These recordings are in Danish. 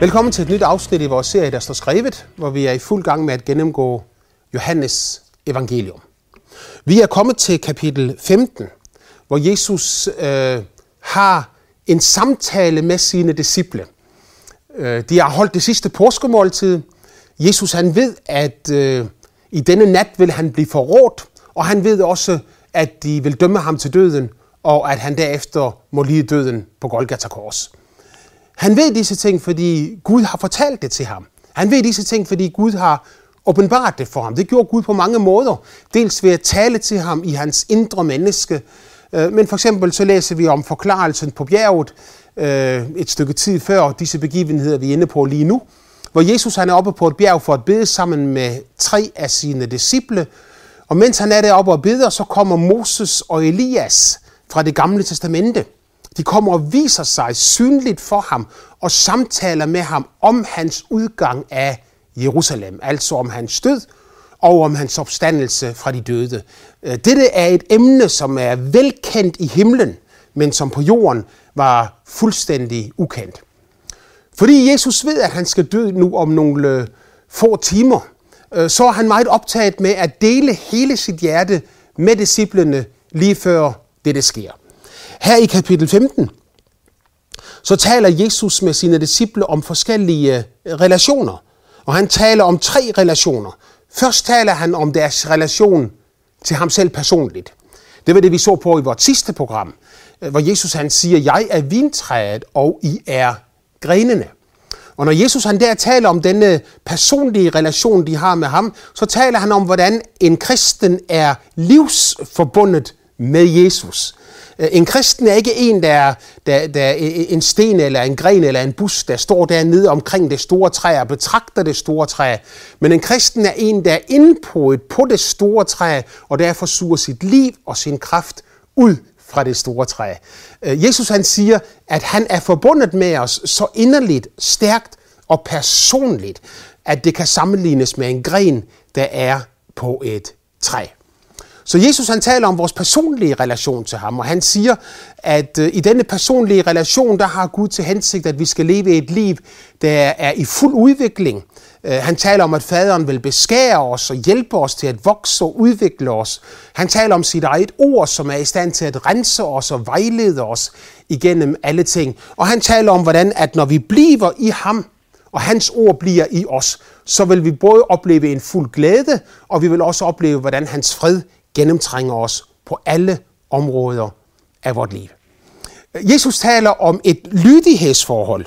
Velkommen til et nyt afsnit i vores serie, der står skrevet, hvor vi er i fuld gang med at gennemgå Johannes evangelium. Vi er kommet til kapitel 15, hvor Jesus øh, har en samtale med sine disciple. Øh, de har holdt det sidste påskemåltid. Jesus han ved, at øh, i denne nat vil han blive forrådt, og han ved også, at de vil dømme ham til døden, og at han derefter må lide døden på Golgata Kors. Han ved disse ting, fordi Gud har fortalt det til ham. Han ved disse ting, fordi Gud har åbenbart det for ham. Det gjorde Gud på mange måder. Dels ved at tale til ham i hans indre menneske, øh, men for eksempel så læser vi om forklarelsen på bjerget øh, et stykke tid før disse begivenheder, vi er inde på lige nu, hvor Jesus han er oppe på et bjerg for at bede sammen med tre af sine disciple, og mens han er deroppe og beder, så kommer Moses og Elias fra det gamle testamente. De kommer og viser sig synligt for ham og samtaler med ham om hans udgang af Jerusalem, altså om hans død og om hans opstandelse fra de døde. Øh, dette er et emne, som er velkendt i himlen, men som på jorden var fuldstændig ukendt. Fordi Jesus ved, at han skal dø nu om nogle øh, få timer, øh, så er han meget optaget med at dele hele sit hjerte med disciplene lige før det sker. Her i kapitel 15, så taler Jesus med sine disciple om forskellige øh, relationer. Og han taler om tre relationer. Først taler han om deres relation til ham selv personligt. Det var det, vi så på i vores sidste program, øh, hvor Jesus han siger, jeg er vintræet, og I er grenene. Og når Jesus han der taler om denne personlige relation, de har med ham, så taler han om, hvordan en kristen er livsforbundet med Jesus. Øh, en kristen er ikke en, der er, der, der er en sten eller en gren eller en bus, der står dernede omkring det store træ og betragter det store træ. Men en kristen er en, der er indpodet på det store træ, og derfor suger sit liv og sin kraft ud fra det store træ. Øh, Jesus han siger, at han er forbundet med os så inderligt, stærkt og personligt, at det kan sammenlignes med en gren, der er på et træ. Så Jesus han taler om vores personlige relation til ham, og han siger, at øh, i denne personlige relation, der har Gud til hensigt, at vi skal leve et liv, der er i fuld udvikling. Øh, han taler om, at faderen vil beskære os og hjælpe os til at vokse og udvikle os. Han taler om sit eget ord, som er i stand til at rense os og vejlede os igennem alle ting. Og han taler om, hvordan at når vi bliver i ham, og hans ord bliver i os, så vil vi både opleve en fuld glæde, og vi vil også opleve, hvordan hans fred gennemtrænger os på alle områder af vort liv. Jesus taler om et lydighedsforhold.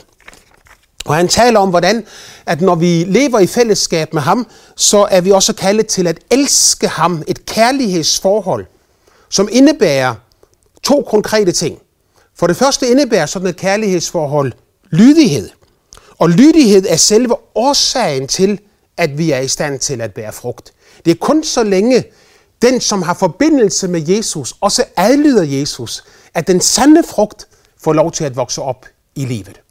Og han taler om, hvordan at når vi lever i fællesskab med ham, så er vi også kaldet til at elske ham, et kærlighedsforhold, som indebærer to konkrete ting. For det første indebærer sådan et kærlighedsforhold lydighed. Og lydighed er selve årsagen til, at vi er i stand til at bære frugt. Det er kun så længe, den, som har forbindelse med Jesus, også adlyder Jesus, at den sande frugt får lov til at vokse op i livet.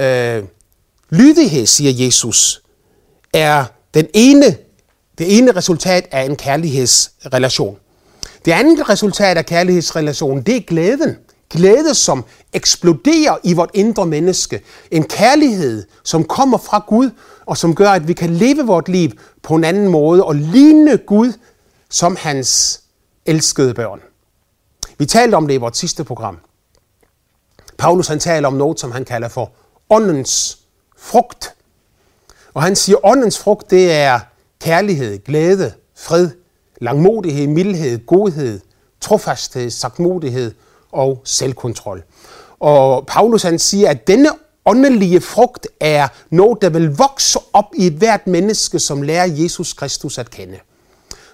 Øh, lydighed, siger Jesus, er den ene, det ene resultat af en kærlighedsrelation. Det andet resultat af kærlighedsrelationen, det er glæden. Glæde, som eksploderer i vort indre menneske. En kærlighed, som kommer fra Gud, og som gør, at vi kan leve vort liv på en anden måde og ligne Gud som hans elskede børn. Vi talte om det i vores sidste program. Paulus han taler om noget, som han kalder for åndens frugt. Og han siger, at åndens frugt det er kærlighed, glæde, fred, langmodighed, mildhed, godhed, trofasthed, sagtmodighed og selvkontrol. Og Paulus han siger, at denne åndelige frugt er noget, der vil vokse op i et hvert menneske, som lærer Jesus Kristus at kende.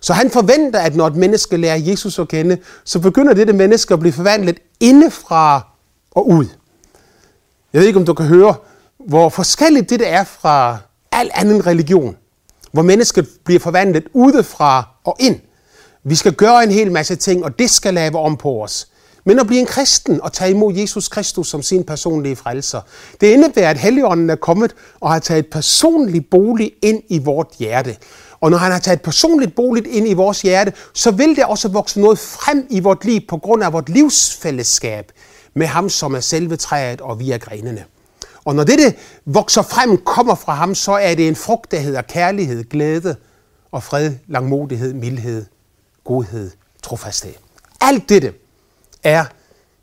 Så han forventer, at når et menneske lærer Jesus at kende, så begynder dette menneske at blive forvandlet indefra og ud. Jeg ved ikke, om du kan høre, hvor forskelligt det er fra al anden religion. Hvor mennesket bliver forvandlet udefra og ind. Vi skal gøre en hel masse ting, og det skal lave om på os. Men at blive en kristen og tage imod Jesus Kristus som sin personlige frelser, det indebærer, at Helligånden er kommet og har taget personlig bolig ind i vort hjerte. Og når han har taget personligt boligt ind i vores hjerte, så vil det også vokse noget frem i vort liv på grund af vort livsfællesskab med ham, som er selve træet, og vi er grenene. Og når dette vokser frem, kommer fra ham, så er det en frugt, der hedder kærlighed, glæde og fred, langmodighed, mildhed, godhed, trofasthed. Alt dette er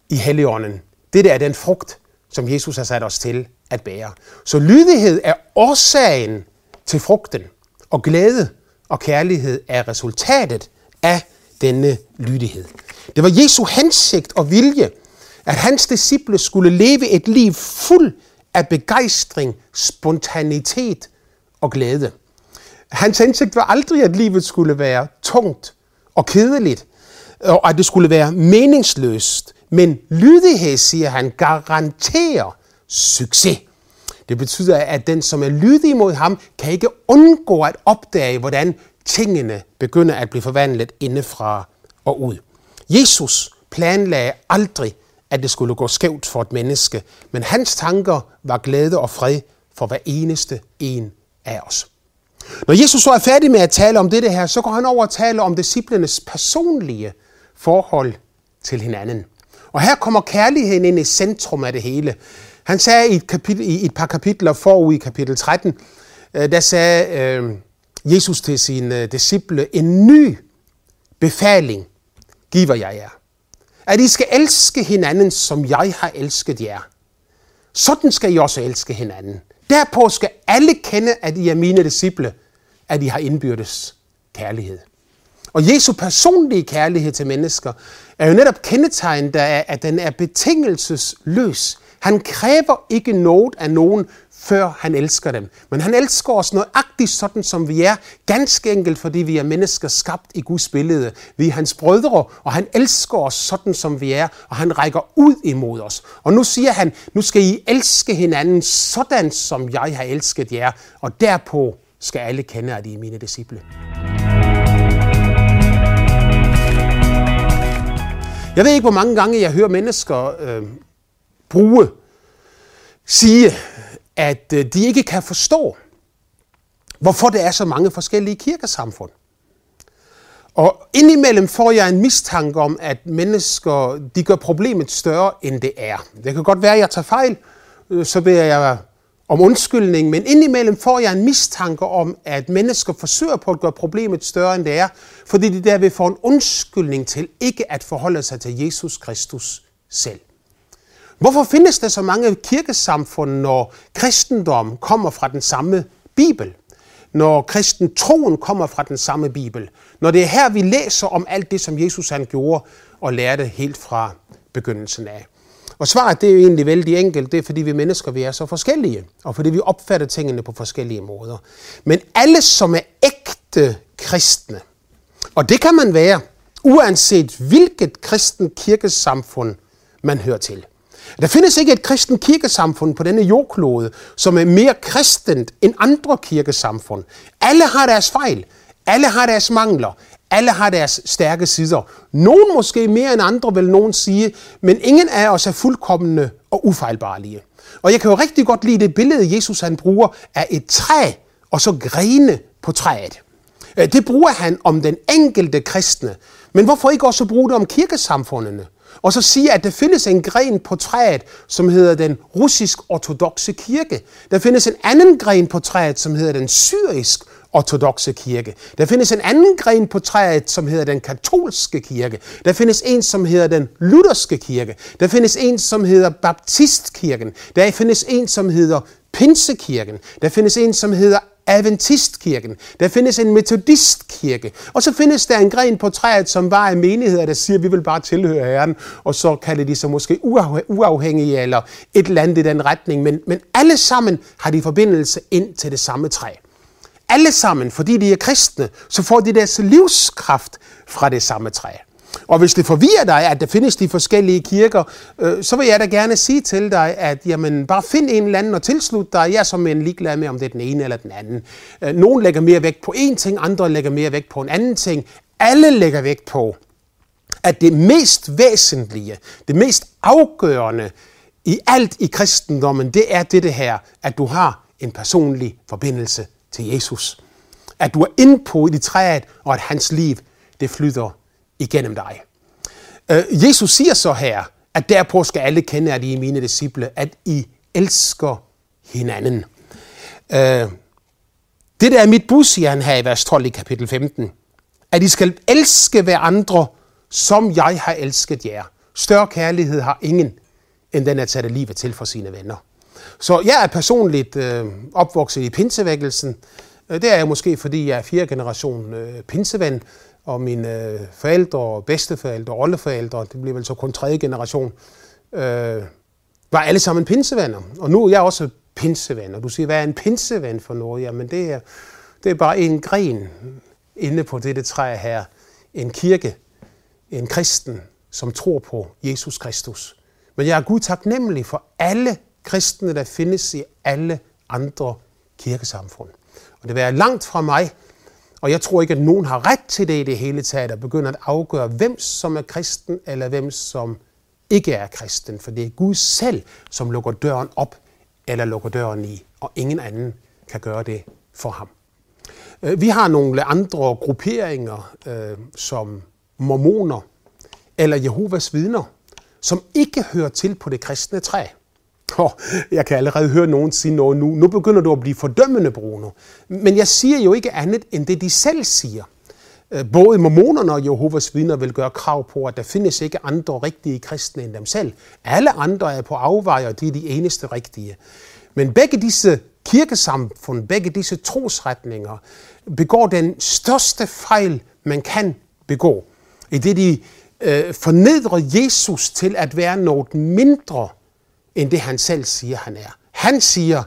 i Helligånden. Dette er den frugt, som Jesus har sat os til at bære. Så lydighed er årsagen til frugten, og glæde og kærlighed er resultatet af denne lydighed. Det var Jesu hensigt og vilje, at hans disciple skulle leve et liv fuld af begejstring, spontanitet og glæde. Hans hensigt var aldrig, at livet skulle være tungt og kedeligt, og at det skulle være meningsløst. Men lydighed, siger han, garanterer succes. Det betyder, at den, som er lydig mod ham, kan ikke undgå at opdage, hvordan tingene begynder at blive forvandlet indefra og ud. Jesus planlagde aldrig, at det skulle gå skævt for et menneske, men hans tanker var glæde og fred for hver eneste en af os. Når Jesus så er færdig med at tale om dette her, så går han over og taler om disciplenes personlige forhold til hinanden. Og her kommer kærligheden ind i centrum af det hele. Han sagde i et, kapitel, i et par kapitler forud i kapitel 13, øh, der sagde øh, Jesus til sine øh, disciple, en ny befaling giver jeg jer. At I skal elske hinanden, som jeg har elsket jer. Sådan skal I også elske hinanden. Derpå skal alle kende, at I er mine disciple, at I har indbyrdes kærlighed. Og Jesu personlige kærlighed til mennesker er jo netop kendetegnet af, at den er betingelsesløs. Han kræver ikke noget af nogen, før han elsker dem. Men han elsker os nøjagtigt sådan, som vi er. Ganske enkelt, fordi vi er mennesker skabt i Guds billede. Vi er hans brødre, og han elsker os sådan, som vi er, og han rækker ud imod os. Og nu siger han, nu skal I elske hinanden sådan, som jeg har elsket jer, og derpå skal alle kende, at I er mine disciple. Jeg ved ikke, hvor mange gange jeg hører mennesker øh, bruge, sige, at øh, de ikke kan forstå, hvorfor der er så mange forskellige kirkesamfund. Og indimellem får jeg en mistanke om, at mennesker de gør problemet større, end det er. Det kan godt være, at jeg tager fejl, øh, så beder jeg om undskyldning, men indimellem får jeg en mistanke om, at mennesker forsøger på at gøre problemet større, end det er, fordi de derved får en undskyldning til ikke at forholde sig til Jesus Kristus selv. Hvorfor findes der så mange kirkesamfund, når kristendom kommer fra den samme Bibel? Når kristen troen kommer fra den samme Bibel? Når det er her, vi læser om alt det, som Jesus han gjorde og lærte helt fra begyndelsen af. Og svaret det er jo egentlig vældig enkelt. Det er, fordi vi mennesker vi er så forskellige, og fordi vi opfatter tingene på forskellige måder. Men alle, som er ægte kristne, og det kan man være, uanset hvilket kristen kirkesamfund man hører til. Der findes ikke et kristen kirkesamfund på denne jordklode, som er mere kristent end andre kirkesamfund. Alle har deres fejl. Alle har deres mangler. Alle har deres stærke sider. Nogen måske mere end andre, vil nogen sige, men ingen af os er fuldkommende og ufejlbarlige. Og jeg kan jo rigtig godt lide det billede, Jesus han bruger af et træ og så grene på træet. Øh, det bruger han om den enkelte kristne. Men hvorfor ikke også bruge det om kirkesamfundene? Og så siger, at der findes en gren på træet, som hedder den russisk-ortodoxe kirke. Der findes en anden gren på træet, som hedder den syrisk ortodoxe kirke. Der findes en anden gren på træet, som hedder den katolske kirke. Der findes en, som hedder den lutherske kirke. Der findes en, som hedder baptistkirken. Der findes en, som hedder pinsekirken. Der findes en, som hedder Adventistkirken. Der findes en metodistkirke. Og så findes der en gren på træet, som var af menigheder, der siger, at vi vil bare tilhøre Herren. Og så kalder de sig måske uafhængige eller et eller andet i den retning. Men, men alle sammen har de forbindelse ind til det samme træ. Alle sammen, fordi de er kristne, så får de deres livskraft fra det samme træ. Og hvis det forvirrer dig, at der findes de forskellige kirker, øh, så vil jeg da gerne sige til dig, at jamen, bare find en eller anden og tilslut dig. Jeg er som en ligeglad med, om det er den ene eller den anden. Øh, nogle lægger mere vægt på én ting, andre lægger mere vægt på en anden ting. Alle lægger vægt på, at det mest væsentlige, det mest afgørende i alt i kristendommen, det er det her, at du har en personlig forbindelse til Jesus. At du er inde på i træet, og at hans liv, det flyder igennem dig. Øh, Jesus siger så her, at derpå skal alle kende, at I er mine disciple, at I elsker hinanden. Øh, det der er mit bud, siger han her i vers 12 i kapitel 15, at I skal elske hver andre, som jeg har elsket jer. Større kærlighed har ingen, end den at sætte livet til for sine venner. Så jeg er personligt øh, opvokset i pinsevækkelsen. Øh, det er jeg måske, fordi jeg er fjerde generation øh, pinsevand, og mine øh, forældre, bedsteforældre, oldeforældre, det bliver vel så kun tredje generation, øh, var alle sammen pinsevenner. Og nu er jeg også pinseven, og du siger, hvad er en pinseven for noget? Jamen det er, det er bare en gren inde på dette træ her. En kirke, en kristen, som tror på Jesus Kristus. Men jeg er Gud taknemmelig for alle kristne, der findes i alle andre kirkesamfund. Og det vil være langt fra mig, og jeg tror ikke, at nogen har ret til det i det hele taget, at begynde at afgøre, hvem som er kristen, eller hvem som ikke er kristen. For det er Gud selv, som lukker døren op, eller lukker døren i, og ingen anden kan gøre det for ham. Øh, vi har nogle andre grupperinger, øh, som mormoner eller Jehovas vidner, som ikke hører til på det kristne træ. Oh, jeg kan allerede høre nogen sige noget nu. Nu begynder du at blive fordømmende, Bruno. Men jeg siger jo ikke andet end det, de selv siger. Øh, både mormonerne og Jehovas vidner vil gøre krav på, at der findes ikke andre rigtige kristne end dem selv. Alle andre er på afvej, og de er de eneste rigtige. Men begge disse kirkesamfund, begge disse trosretninger, begår den største fejl, man kan begå. I det de øh, fornedrer Jesus til at være noget mindre, end det han selv siger, han er. Han siger,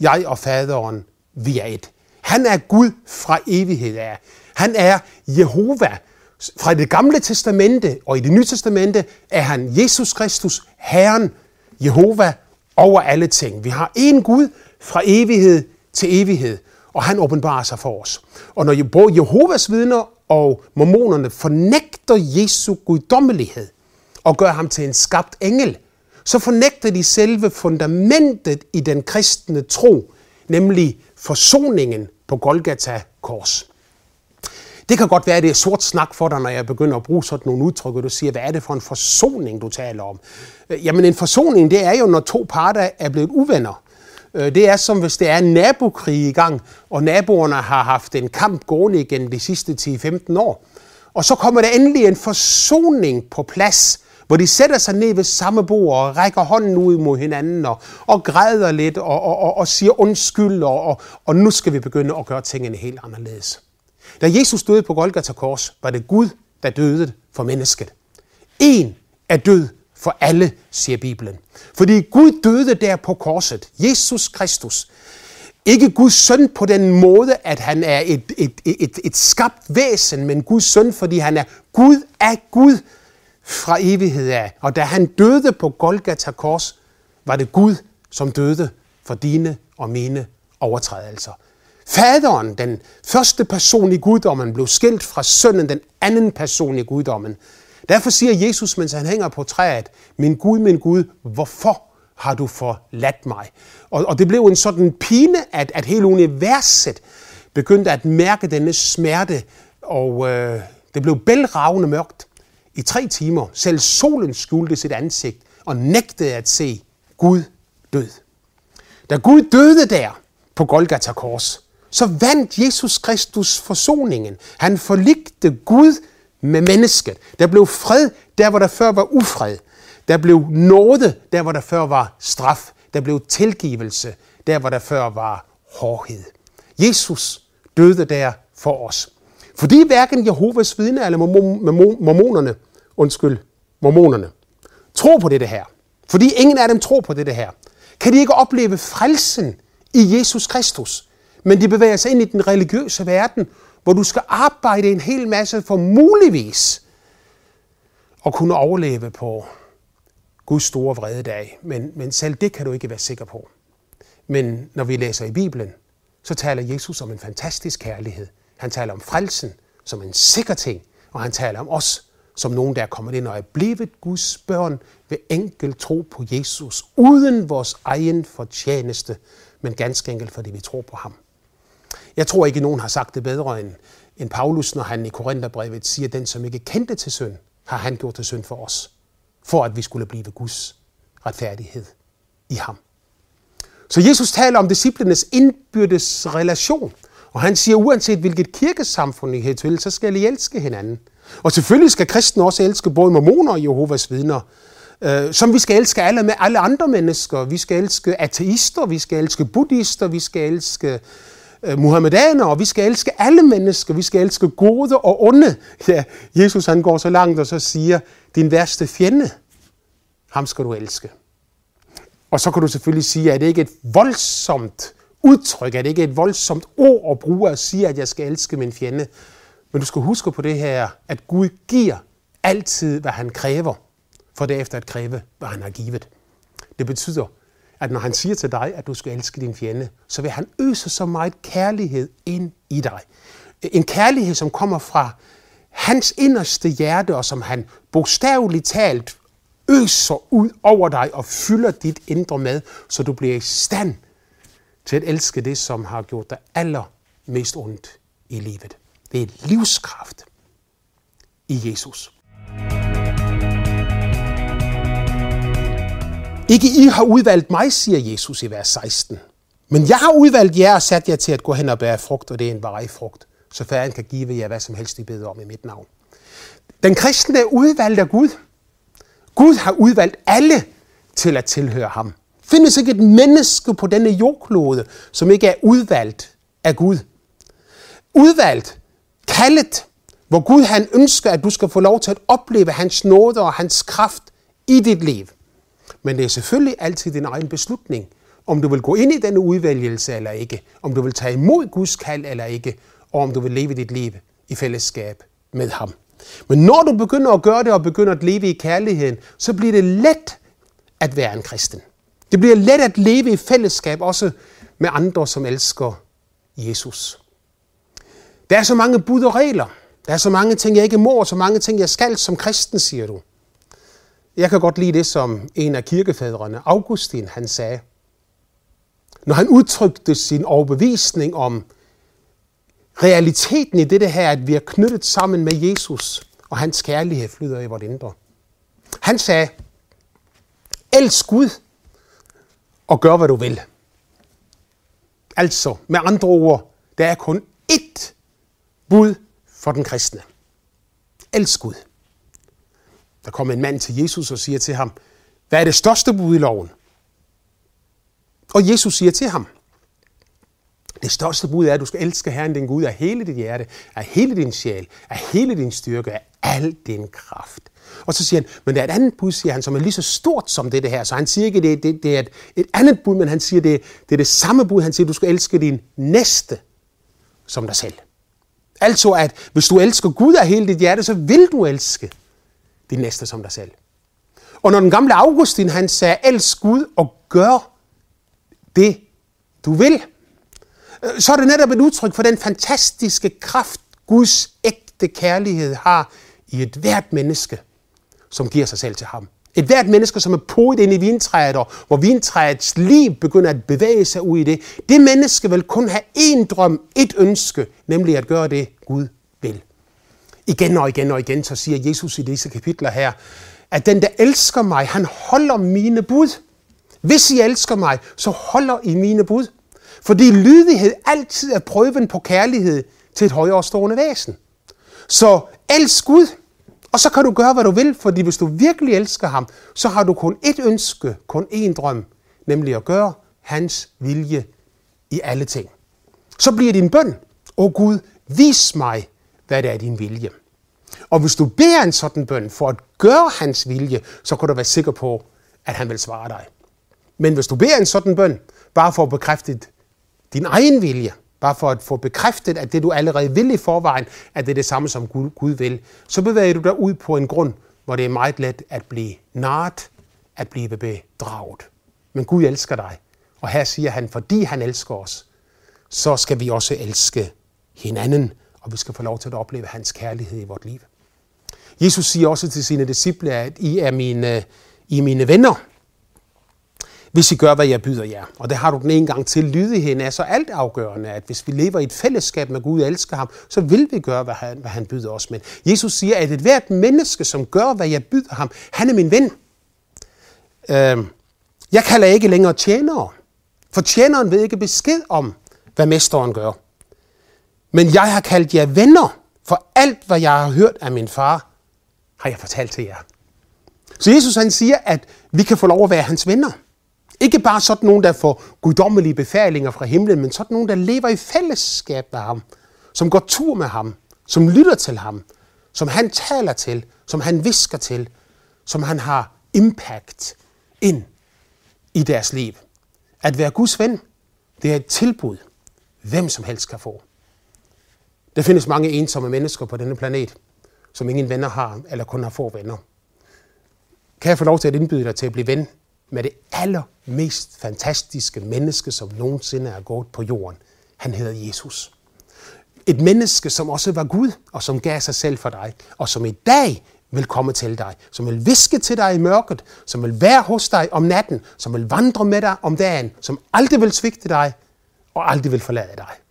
jeg og faderen, vi er et. Han er Gud fra evighed af. Han er Jehova. Fra det gamle testamente og i det nye testamente er han Jesus Kristus, Herren, Jehova over alle ting. Vi har én Gud fra evighed til evighed, og han åbenbarer sig for os. Og når både Jehovas vidner og mormonerne fornægter Jesu guddommelighed og gør ham til en skabt engel, så fornægter de selve fundamentet i den kristne tro, nemlig forsoningen på Golgata kors. Det kan godt være, at det er sort snak for dig, når jeg begynder at bruge sådan nogle udtryk, og du siger, hvad er det for en forsoning, du taler om? Øh, jamen en forsoning, det er jo, når to parter er blevet uvenner. Øh, det er som hvis det er en nabokrig i gang, og naboerne har haft en kamp gående igennem de sidste 10-15 år. Og så kommer der endelig en forsoning på plads, hvor de sætter sig ned ved samme bord og rækker hånden ud mod hinanden og, og græder lidt og, og, og, og siger undskyld, og, og, og nu skal vi begynde at gøre tingene helt anderledes. Da Jesus døde på Golgata kors, var det Gud, der døde for mennesket. En er død for alle, siger Bibelen. Fordi Gud døde der på korset. Jesus Kristus. Ikke Guds søn på den måde, at han er et, et, et, et skabt væsen, men Guds søn, fordi han er Gud af Gud fra evighed af. Og da han døde på Golgata kors, var det Gud, som døde for dine og mine overtrædelser. Faderen, den første person i guddommen, blev skilt fra sønnen, den anden person i guddommen. Derfor siger Jesus, mens han hænger på træet, min Gud, min Gud, hvorfor har du forladt mig? Og, og det blev en sådan pine, at, at hele universet begyndte at mærke denne smerte, og øh, det blev bælragende mørkt i tre timer. Selv solen skjulte sit ansigt og nægtede at se Gud død. Da Gud døde der på Golgata kors, så vandt Jesus Kristus forsoningen. Han forligte Gud med mennesket. Der blev fred der, hvor der før var ufred. Der blev nåde der, hvor der før var straf. Der blev tilgivelse der, hvor der før var hårdhed. Jesus døde der for os. Fordi hverken Jehovas vidne eller mormonerne, undskyld, mormonerne, tro på det her, fordi ingen af dem tror på det her, kan de ikke opleve frelsen i Jesus Kristus. Men de bevæger sig ind i den religiøse verden, hvor du skal arbejde en hel masse for muligvis at kunne overleve på Guds store vrede dag. Men, men selv det kan du ikke være sikker på. Men når vi læser i Bibelen, så taler Jesus om en fantastisk kærlighed. Han taler om frelsen som en sikker ting, og han taler om os som nogen, der er kommet ind og er blevet Guds børn ved enkelt tro på Jesus, uden vores egen fortjeneste, men ganske enkelt fordi vi tror på ham. Jeg tror ikke, nogen har sagt det bedre end, end Paulus, når han i Korintherbrevet siger, at den, som ikke kendte til synd, har han gjort til synd for os, for at vi skulle blive Guds retfærdighed i ham. Så Jesus taler om disciplenes indbyrdes relation. Og han siger, uanset hvilket kirkesamfund I er til, så skal I elske hinanden. Og selvfølgelig skal kristne også elske både mormoner og Jehovas vidner. Øh, som vi skal elske alle, med alle andre mennesker. Vi skal elske ateister, vi skal elske buddhister, vi skal elske øh, muhammedanere, vi skal elske alle mennesker, vi skal elske gode og onde. Ja, Jesus han går så langt og så siger, din værste fjende, ham skal du elske. Og så kan du selvfølgelig sige, at det ikke er et voldsomt udtryk, at det ikke er et voldsomt ord at bruge at sige, at jeg skal elske min fjende. Men du skal huske på det her, at Gud giver altid, hvad han kræver, for derefter at kræve, hvad han har givet. Det betyder, at når han siger til dig, at du skal elske din fjende, så vil han øse så meget kærlighed ind i dig. En kærlighed, som kommer fra hans inderste hjerte, og som han bogstaveligt talt øser ud over dig og fylder dit indre med, så du bliver i stand til at elske det, som har gjort dig allermest ondt i livet. Det er livskraft i Jesus. Ikke I har udvalgt mig, siger Jesus i vers 16. Men jeg har udvalgt jer og sat jer til at gå hen og bære frugt, og det er en varig frugt, så færden kan give jer hvad som helst I beder om i mit navn. Den kristne er udvalgt af Gud. Gud har udvalgt alle til at tilhøre ham. Findes ikke et menneske på denne jordklode, som ikke er udvalgt af Gud. Udvalgt, kaldet, hvor Gud han ønsker, at du skal få lov til at opleve hans nåde og hans kraft i dit liv. Men det er selvfølgelig altid din egen beslutning, om du vil gå ind i denne udvælgelse eller ikke, om du vil tage imod Guds kald eller ikke, og om du vil leve dit liv i fællesskab med ham. Men når du begynder at gøre det og begynder at leve i kærligheden, så bliver det let at være en kristen. Det bliver let at leve i fællesskab også med andre, som elsker Jesus. Der er så mange bud og regler. Der er så mange ting, jeg ikke må, og så mange ting, jeg skal som kristen, siger du. Jeg kan godt lide det, som en af kirkefædrene, Augustin, han sagde. Når han udtrykte sin overbevisning om realiteten i det her, at vi er knyttet sammen med Jesus, og hans kærlighed flyder i vores indre. Han sagde, elsk Gud og gør, hvad du vil. Altså, med andre ord, der er kun ét bud for den kristne. Elsk Gud. Der kommer en mand til Jesus og siger til ham, hvad er det største bud i loven? Og Jesus siger til ham, det største bud er, at du skal elske Herren din Gud af hele dit hjerte, af hele din sjæl, af hele din styrke, af al din kraft. Og så siger han, men der er et andet bud, siger han, som er lige så stort som det her. Så han siger ikke, det, det, det er et, et andet bud, men han siger, det, det er det samme bud. Han siger, du skal elske din næste som dig selv. Altså, at hvis du elsker Gud af hele dit hjerte, så vil du elske din næste som dig selv. Og når den gamle Augustin, han sagde, elsk Gud og gør det, du vil, så er det netop et udtryk for den fantastiske kraft, Guds ægte kærlighed har i et hvert menneske, som giver sig selv til ham. Et hvert menneske, som er podet ind i vintræet, og hvor vintræets liv begynder at bevæge sig ud i det, det menneske vil kun have én drøm, et ønske, nemlig at gøre det, Gud vil. Igen og igen og igen, så siger Jesus i disse kapitler her, at den, der elsker mig, han holder mine bud. Hvis I elsker mig, så holder I mine bud. Fordi lydighed altid er prøven på kærlighed til et højere stående væsen. Så elsk Gud, og så kan du gøre, hvad du vil, fordi hvis du virkelig elsker ham, så har du kun ét ønske, kun én drøm, nemlig at gøre hans vilje i alle ting. Så bliver din bøn, åh Gud, vis mig, hvad det er din vilje. Og hvis du beder en sådan bøn for at gøre hans vilje, så kan du være sikker på, at han vil svare dig. Men hvis du beder en sådan bøn, bare for at bekræfte din egen vilje, bare for at få bekræftet, at det du allerede vil i forvejen, at det er det samme som Gud, Gud vil, så bevæger du dig ud på en grund, hvor det er meget let at blive narret, at blive bedraget. Men Gud elsker dig, og her siger han, fordi han elsker os, så skal vi også elske hinanden, og vi skal få lov til at opleve hans kærlighed i vores liv. Jesus siger også til sine disciple, at I er mine, øh, I er mine venner, hvis I gør, hvad jeg byder jer. Og det har du den en gang til. Lydigheden er så alt afgørende, at hvis vi lever i et fællesskab med Gud og elsker ham, så vil vi gøre, hvad han, hvad han byder os. Men Jesus siger, at et hvert menneske, som gør, hvad jeg byder ham, han er min ven. Øh, jeg kalder ikke længere tjenere. For tjeneren ved ikke besked om, hvad mesteren gør. Men jeg har kaldt jer venner, for alt, hvad jeg har hørt af min far, har jeg fortalt til jer. Så Jesus han siger, at vi kan få lov at være hans venner. Ikke bare sådan nogen, der får guddommelige befalinger fra himlen, men sådan nogen, der lever i fællesskab med ham, som går tur med ham, som lytter til ham, som han taler til, som han visker til, som han har impact ind i deres liv. At være Guds ven, det er et tilbud, hvem som helst kan få. Der findes mange ensomme mennesker på denne planet, som ingen venner har, eller kun har få venner. Kan jeg få lov til at indbyde dig til at blive ven med det allermest fantastiske menneske, som nogensinde er gået på jorden? Han hedder Jesus. Et menneske, som også var Gud, og som gav sig selv for dig, og som i dag vil komme til dig, som vil viske til dig i mørket, som vil være hos dig om natten, som vil vandre med dig om dagen, som aldrig vil svigte dig og aldrig vil forlade dig.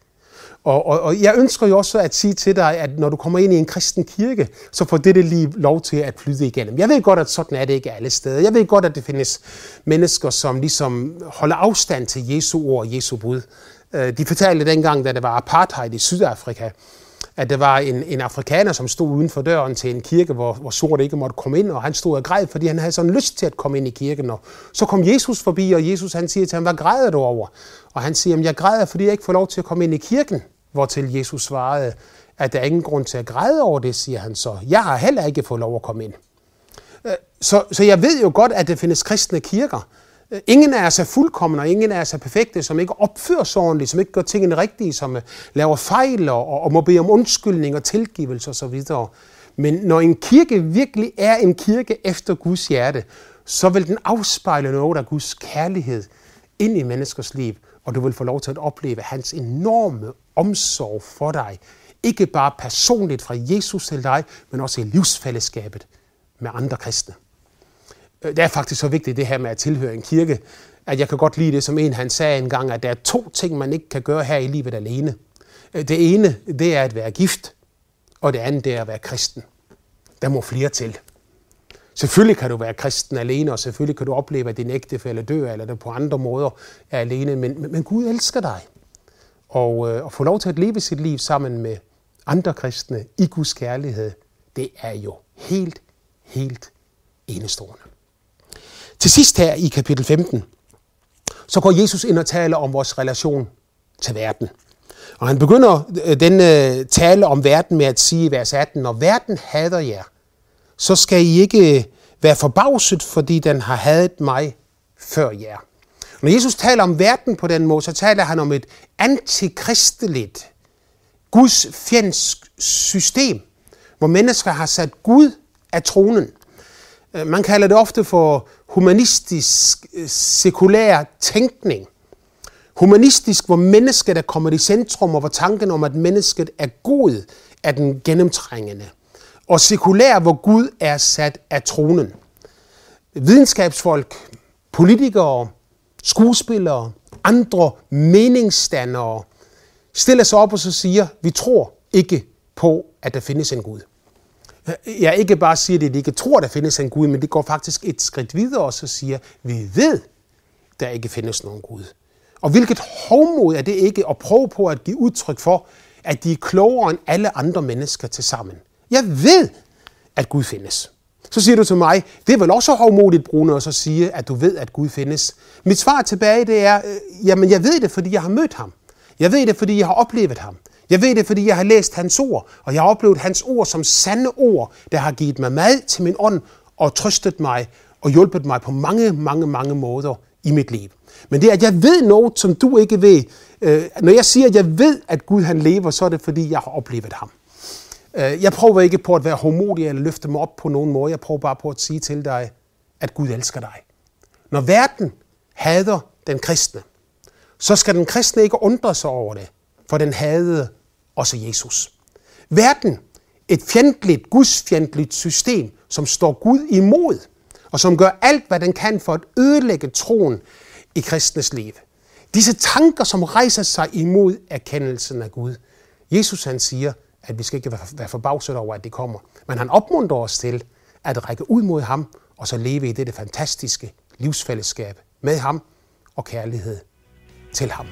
Og, og, og jeg ønsker jo også at sige til dig, at når du kommer ind i en kristen kirke, så får dette liv lov til at flyde igennem. Jeg ved godt, at sådan er det ikke alle steder. Jeg ved godt, at det findes mennesker, som ligesom holder afstand til Jesu ord og Jesu bud. Øh, de fortalte dengang, da det var apartheid i Sydafrika, at der var en, en afrikaner, som stod uden for døren til en kirke, hvor, hvor sorte ikke måtte komme ind, og han stod og græd, fordi han havde sådan lyst til at komme ind i kirken. Og så kom Jesus forbi, og Jesus han siger til ham, hvad græder du over? Og han siger, jeg græder, fordi jeg ikke får lov til at komme ind i kirken. Hvortil Jesus svarede, at der er ingen grund til at græde over det, siger han så. Jeg har heller ikke fået lov at komme ind. Øh, så, så jeg ved jo godt, at der findes kristne kirker. Øh, ingen er så fuldkommen, og ingen er så perfekte, som ikke opfører sig ordentligt, som ikke gør tingene rigtige, som øh, laver fejl og, og må bede om undskyldning og tilgivelse osv. Men når en kirke virkelig er en kirke efter Guds hjerte, så vil den afspejle noget af Guds kærlighed ind i menneskers liv, og du vil få lov til at opleve hans enorme omsorg for dig. Ikke bare personligt fra Jesus til dig, men også i livsfællesskabet med andre kristne. Øh, det er faktisk så vigtigt det her med at tilhøre en kirke, at jeg kan godt lide det, som en han sagde engang, at der er to ting, man ikke kan gøre her i livet alene. Øh, det ene, det er at være gift, og det andet, det er at være kristen. Der må flere til. Selvfølgelig kan du være kristen alene, og selvfølgelig kan du opleve, at din ægtefælle dør, eller det på andre måder er alene, men, men Gud elsker dig. Og øh, at få lov til at leve sit liv sammen med andre kristne i Guds kærlighed, det er jo helt, helt enestående. Til sidst her i kapitel 15, så går Jesus ind og taler om vores relation til verden. Og han begynder øh, den øh, tale om verden med at sige i vers 18, når verden hader jer, så skal I ikke øh, være forbavset, fordi den har hadet mig før jer. Når Jesus taler om verden på den måde, så taler han om et antikristeligt, Guds fjendsk system, hvor mennesker har sat Gud af tronen. Øh, man kalder det ofte for humanistisk, øh, sekulær tænkning. Humanistisk, hvor mennesket er kommet i centrum, og hvor tanken om, at mennesket er god, er den gennemtrængende. Og sekulær, hvor Gud er sat af tronen. Videnskabsfolk, politikere, skuespillere, andre meningsstandere stiller sig op og så siger, vi tror ikke på, at der findes en Gud. Jeg ikke bare siger det, at de ikke tror, at der findes en Gud, men det går faktisk et skridt videre og så siger, vi ved, der ikke findes nogen Gud. Og hvilket hovmod er det ikke at prøve på at give udtryk for, at de er klogere end alle andre mennesker til sammen. Jeg ved, at Gud findes. Så siger du til mig, det er vel også hovmodigt, Bruno, at så sige, at du ved, at Gud findes. Mit svar tilbage, det er, øh, jamen jeg ved det, fordi jeg har mødt ham. Jeg ved det, fordi jeg har oplevet ham. Jeg ved det, fordi jeg har læst hans ord, og jeg har oplevet hans ord som sande ord, der har givet mig mad til min ånd og trøstet mig og hjulpet mig på mange, mange, mange måder i mit liv. Men det er, at jeg ved noget, som du ikke ved. Øh, når jeg siger, at jeg ved, at Gud han lever, så er det, fordi jeg har oplevet ham. Øh, jeg prøver ikke på at være homodig eller løfte mig op på nogen måde. Jeg prøver bare på at sige til dig, at Gud elsker dig. Når verden hader den kristne, så skal den kristne ikke undre sig over det, for den hadede også Jesus. Verden, et fjendtligt, gudsfjendtligt system, som står Gud imod, og som gør alt, hvad den kan for at ødelægge troen i kristnes liv. Disse tanker, som rejser sig imod erkendelsen af Gud. Jesus han siger, at vi skal ikke være forbavset over, at det kommer. Men han opmuntrer os til at række ud mod ham, og så leve i dette fantastiske livsfællesskab med ham og kærlighed til ham.